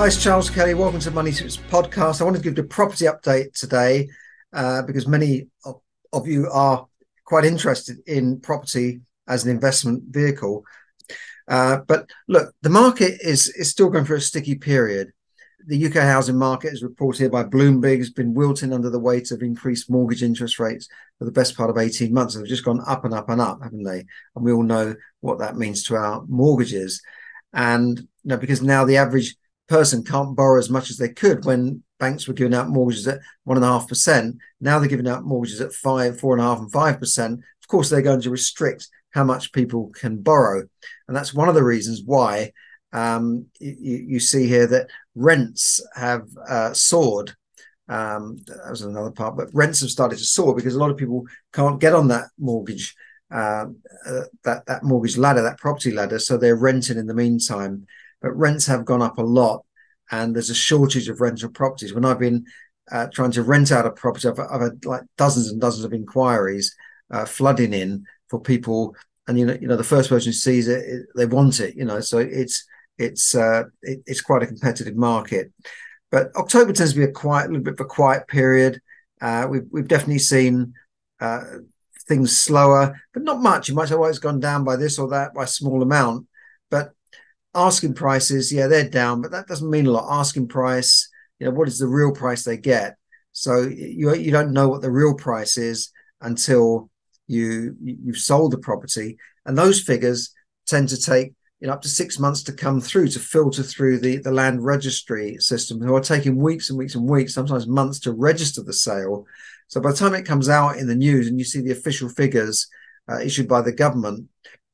Hi, it's Charles Kelly. Welcome to Money Tips podcast. I wanted to give you a property update today uh, because many of, of you are quite interested in property as an investment vehicle. Uh, but look, the market is is still going through a sticky period. The UK housing market, as reported by Bloomberg, has been wilting under the weight of increased mortgage interest rates for the best part of 18 months. They've just gone up and up and up, haven't they? And we all know what that means to our mortgages. And you know, because now the average person can't borrow as much as they could when banks were giving out mortgages at one and a half percent. Now they're giving out mortgages at five, four and a half, and five percent. Of course, they're going to restrict how much people can borrow, and that's one of the reasons why um, you, you, see here that rents have uh, soared. Um, that was another part, but rents have started to soar because a lot of people can't get on that mortgage, uh, uh, that that mortgage ladder, that property ladder, so they're renting in the meantime but rents have gone up a lot and there's a shortage of rental properties. When I've been uh, trying to rent out a property, I've, I've, had like dozens and dozens of inquiries uh, flooding in for people. And you know, you know, the first person who sees it, it they want it. You know, so it's it's uh, it, it's quite a competitive market. But October tends to be a quiet, a little bit of a quiet period. Uh, we've we've definitely seen uh, things slower, but not much. You might say, well, it's gone down by this or that by a small amount. But asking prices, yeah, they're down, but that doesn't mean a lot. Asking price, you know, what is the real price they get? So you you don't know what the real price is until you you've sold the property, and those figures tend to take you know up to six months to come through to filter through the the land registry system, who are taking weeks and weeks and weeks, sometimes months to register the sale. So by the time it comes out in the news and you see the official figures uh, issued by the government,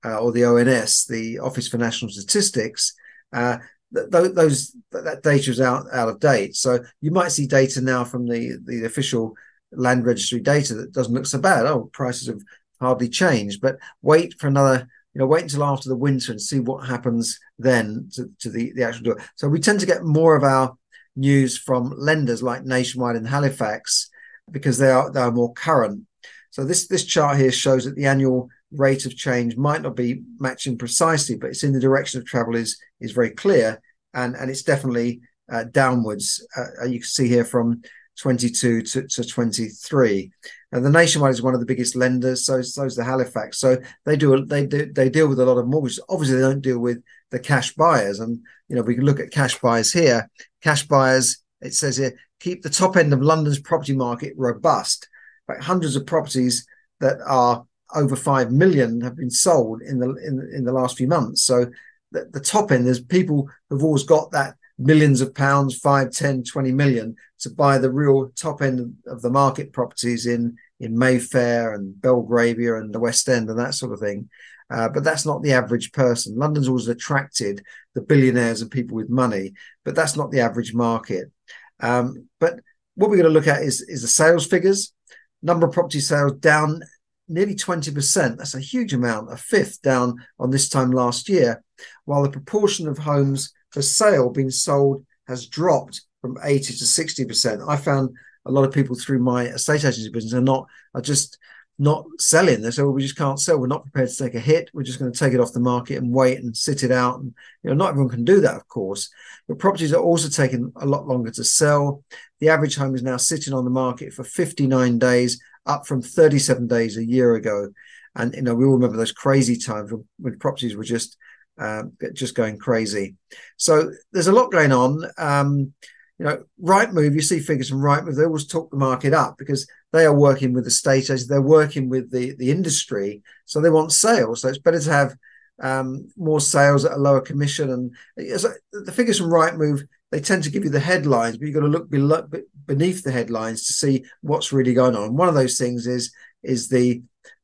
uh, or the ONS, the Office for National Statistics, uh, th- th- those that data is out out of date. So you might see data now from the the official land registry data that doesn't look so bad. Oh, prices have hardly changed, but wait for another. You know, wait until after the winter and see what happens then to, to the, the actual door. So we tend to get more of our news from lenders like Nationwide and Halifax because they are they are more current. So this this chart here shows that the annual rate of change might not be matching precisely, but it's in the direction of travel is is very clear, and and it's definitely uh, downwards. Uh, you can see here from 22 to, to 23. And the Nationwide is one of the biggest lenders, so so is the Halifax. So they do they do they deal with a lot of mortgages. Obviously, they don't deal with the cash buyers, and you know we can look at cash buyers here. Cash buyers, it says here, keep the top end of London's property market robust. Like hundreds of properties that are over five million have been sold in the in, in the last few months. So the, the top end, there's people who've always got that millions of pounds, 5, 10, 20 million to buy the real top end of the market properties in in Mayfair and Belgravia and the West End and that sort of thing. Uh, but that's not the average person. London's always attracted the billionaires and people with money, but that's not the average market. Um, but what we're going to look at is, is the sales figures. Number of property sales down nearly 20%. That's a huge amount, a fifth down on this time last year, while the proportion of homes for sale being sold has dropped from 80 to 60%. I found a lot of people through my estate agency business are not, are just not selling. They say, well, we just can't sell. We're not prepared to take a hit. We're just going to take it off the market and wait and sit it out. And, you know, not everyone can do that, of course. But properties are also taking a lot longer to sell. The average home is now sitting on the market for 59 days up from 37 days a year ago. And you know, we all remember those crazy times when, when properties were just uh, just going crazy. So there's a lot going on. Um, you know, Rightmove, you see figures from Rightmove, they always talk the market up because they are working with the state agents, they're working with the, the industry, so they want sales. So it's better to have um, more sales at a lower commission. And the figures from Rightmove, they tend to give you the headlines, but you've got to look below, beneath the headlines to see what's really going on. One of those things is is the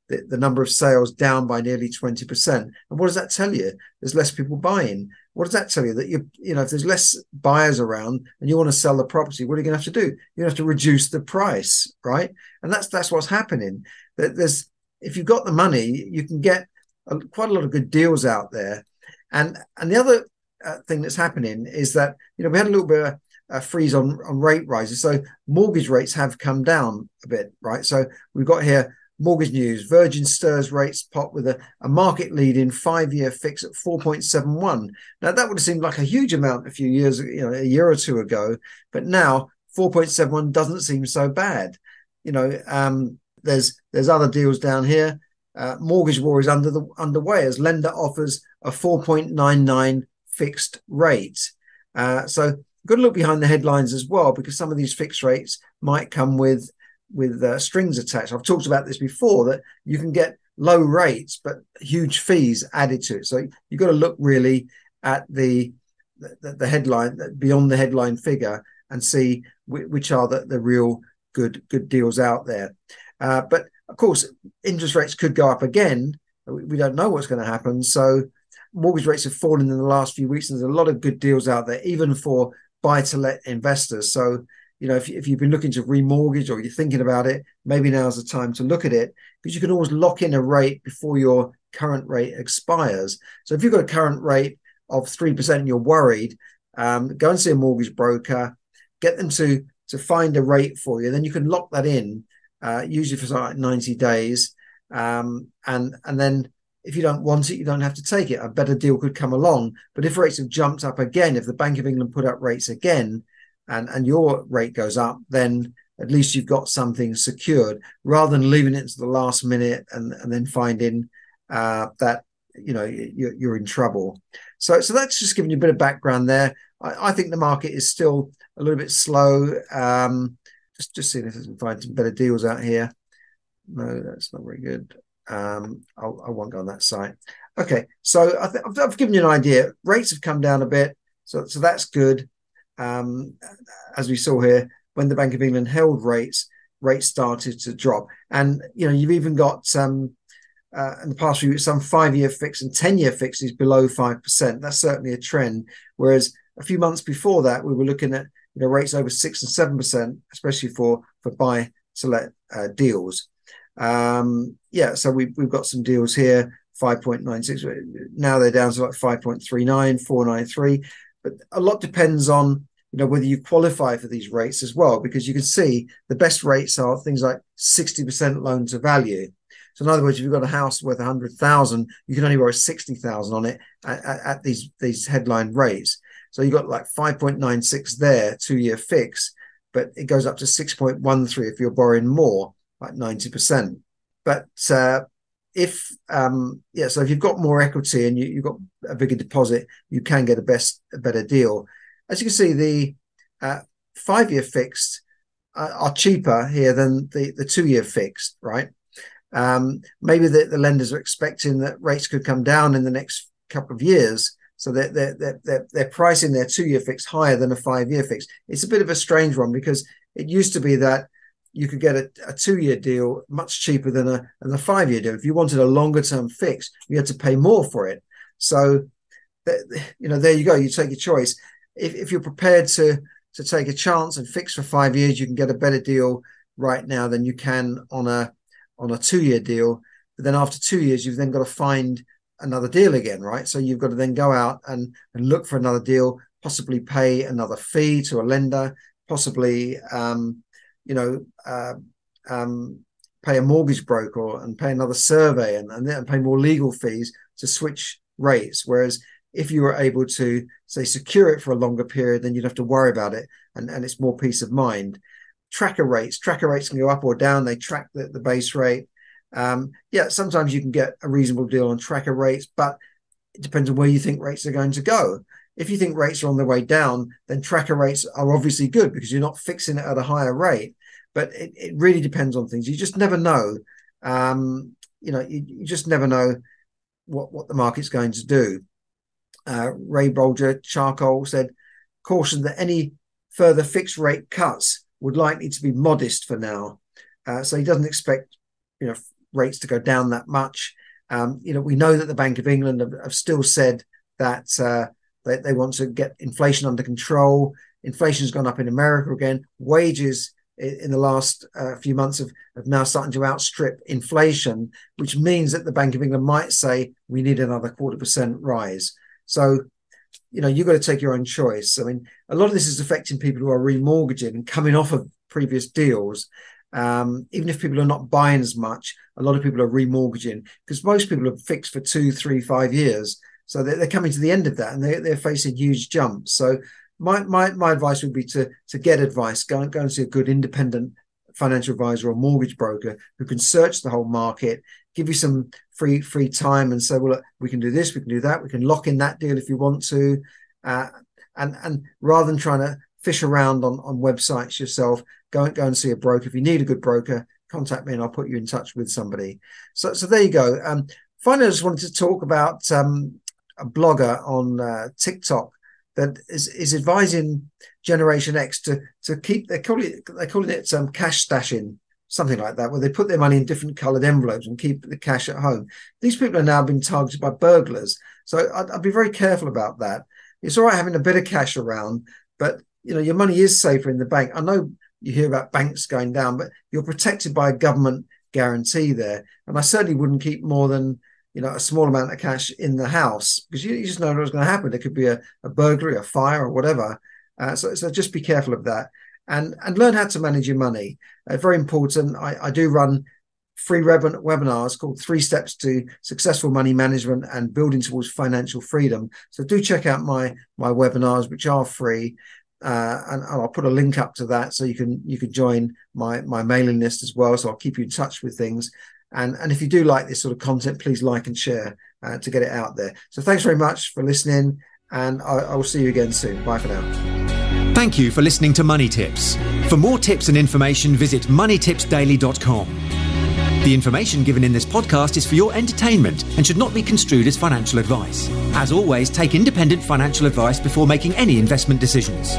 the, the number of sales down by nearly 20%. And what does that tell you? There's less people buying. What does that tell you? That you, you know, if there's less buyers around and you want to sell the property, what are you going to have to do? You have to reduce the price, right? And that's that's what's happening. That there's if you've got the money, you can get a, quite a lot of good deals out there. And and the other uh, thing that's happening is that you know we had a little bit of a freeze on on rate rises, so mortgage rates have come down a bit, right? So we've got here mortgage news: Virgin stirs rates pop with a, a market leading five-year fix at 4.71. Now that would have seemed like a huge amount a few years, you know, a year or two ago, but now 4.71 doesn't seem so bad. You know, um, there's there's other deals down here. Uh, mortgage war is under the underway as lender offers a 4.99 fixed rate. Uh, so got to look behind the headlines as well because some of these fixed rates might come with with uh, strings attached. I've talked about this before that you can get low rates but huge fees added to it. So you've got to look really at the the, the headline beyond the headline figure and see which are the, the real good good deals out there. Uh, but of course, interest rates could go up again. We don't know what's going to happen. So mortgage rates have fallen in the last few weeks. And there's a lot of good deals out there, even for buy to let investors. So, you know, if, if you've been looking to remortgage or you're thinking about it, maybe now's the time to look at it because you can always lock in a rate before your current rate expires. So if you've got a current rate of 3% and you're worried, um, go and see a mortgage broker, get them to to find a rate for you. Then you can lock that in, uh, usually for like 90 days. Um, and and then if you don't want it, you don't have to take it. A better deal could come along. But if rates have jumped up again, if the Bank of England put up rates again and, and your rate goes up, then at least you've got something secured rather than leaving it to the last minute and, and then finding uh, that you know you're, you're, in trouble. So so that's just giving you a bit of background there. I, I think the market is still a little bit slow. Um, just just seeing if I can find some better deals out here. No, that's not very good. Um, I'll, I will not go on that site. Okay, so I I've, given you an idea. Rates have come down a bit, so so that's good. Um, as we saw here, when the Bank of England held rates, rates started to drop, and you know you've even got some uh, in the past few some five-year fix and ten-year fixes below five percent. That's certainly a trend. Whereas a few months before that, we were looking at you know rates over six and seven percent, especially for for buy to let uh, deals. Um, yeah, so we, we've got some deals here, 5.96. Now they're down to like 5.39, 493. But a lot depends on you know whether you qualify for these rates as well, because you can see the best rates are things like 60% loan to value. So in other words, if you've got a house worth 100,000, you can only borrow 60,000 on it at, at, at, these these headline rates. So you've got like 5.96 there, two year fix, but it goes up to 6.13 if you're borrowing more like 90%. But uh, if, um, yeah, so if you've got more equity and you, have got a bigger deposit, you can get a best, a better deal. As you can see, the uh, five year fixed uh, are cheaper here than the, the two year fixed, right? Um, maybe the, the lenders are expecting that rates could come down in the next couple of years. So they're, they're, they're, they're pricing their two year fix higher than a five year fix. It's a bit of a strange one because it used to be that you could get a, a two-year deal much cheaper than a, than a five-year deal. If you wanted a longer-term fix, you had to pay more for it. So, you know, there you go. You take your choice. If, if you're prepared to to take a chance and fix for five years, you can get a better deal right now than you can on a on a two-year deal. But then after two years, you've then got to find another deal again, right? So you've got to then go out and, and look for another deal, possibly pay another fee to a lender, possibly um, you know, uh, um, pay a mortgage broker and pay another survey and, and then pay more legal fees to switch rates. Whereas if you were able to say secure it for a longer period, then you'd have to worry about it and, and it's more peace of mind. Tracker rates, tracker rates can go up or down. They track the, the base rate. Um, yeah, sometimes you can get a reasonable deal on tracker rates, but it depends on where you think rates are going to go. If you think rates are on their way down, then tracker rates are obviously good because you're not fixing it at a higher rate. But it, it really depends on things. You just never know. Um, you know, you, you, just never know what, what the market's going to do. Uh, Ray Boulger, Charcol, said, caution that any further fixed rate cuts would likely to be modest for now. Uh, so he doesn't expect, you know, rates to go down that much. Um, you know, we know that the Bank of England have, have still said that uh, they, they want to get inflation under control. Inflation's gone up in America again. Wages in the last uh, few months have, have now starting to outstrip inflation, which means that the Bank of England might say we need another quarter percent rise. So, you know, you've got to take your own choice. I mean, a lot of this is affecting people who are remortgaging and coming off of previous deals. Um, even if people are not buying as much, a lot of people are remortgaging because most people are fixed for two, three, five years. So they're, they're coming to the end of that and they, they're facing huge jumps. So my, my, my advice would be to, to get advice, go, go and see a good independent financial advisor or mortgage broker who can search the whole market, give you some free free time and say, well, look, we can do this, we can do that, we can lock in that deal if you want to. Uh, and and rather than trying to fish around on, on websites yourself, go and go and see a broker. If you need a good broker, contact me and I'll put you in touch with somebody. So so there you go. Um, finally, I just wanted to talk about um, a blogger on uh, TikTok that is, is advising Generation X to to keep they call it they're calling it um, cash stashing something like that, where they put their money in different coloured envelopes and keep the cash at home. These people are now being targeted by burglars, so I'd, I'd be very careful about that. It's all right having a bit of cash around, but you know your money is safer in the bank. I know you hear about banks going down, but you're protected by a government guarantee there, and I certainly wouldn't keep more than you know, a small amount of cash in the house because you, you just know what's going to happen. It could be a, a burglary, a fire, or whatever. Uh, so, so just be careful of that and and learn how to manage your money. Uh, very important. I, I do run free web- webinars called Three Steps to Successful Money Management and Building Towards Financial Freedom. So do check out my my webinars, which are free. Uh, and, and, I'll put a link up to that so you can you can join my my mailing list as well. So I'll keep you in touch with things. And, and if you do like this sort of content, please like and share uh, to get it out there. So thanks very much for listening, and I, I will see you again soon. Bye for now. Thank you for listening to Money Tips. For more tips and information, visit moneytipsdaily.com. The information given in this podcast is for your entertainment and should not be construed as financial advice. As always, take independent financial advice before making any investment decisions.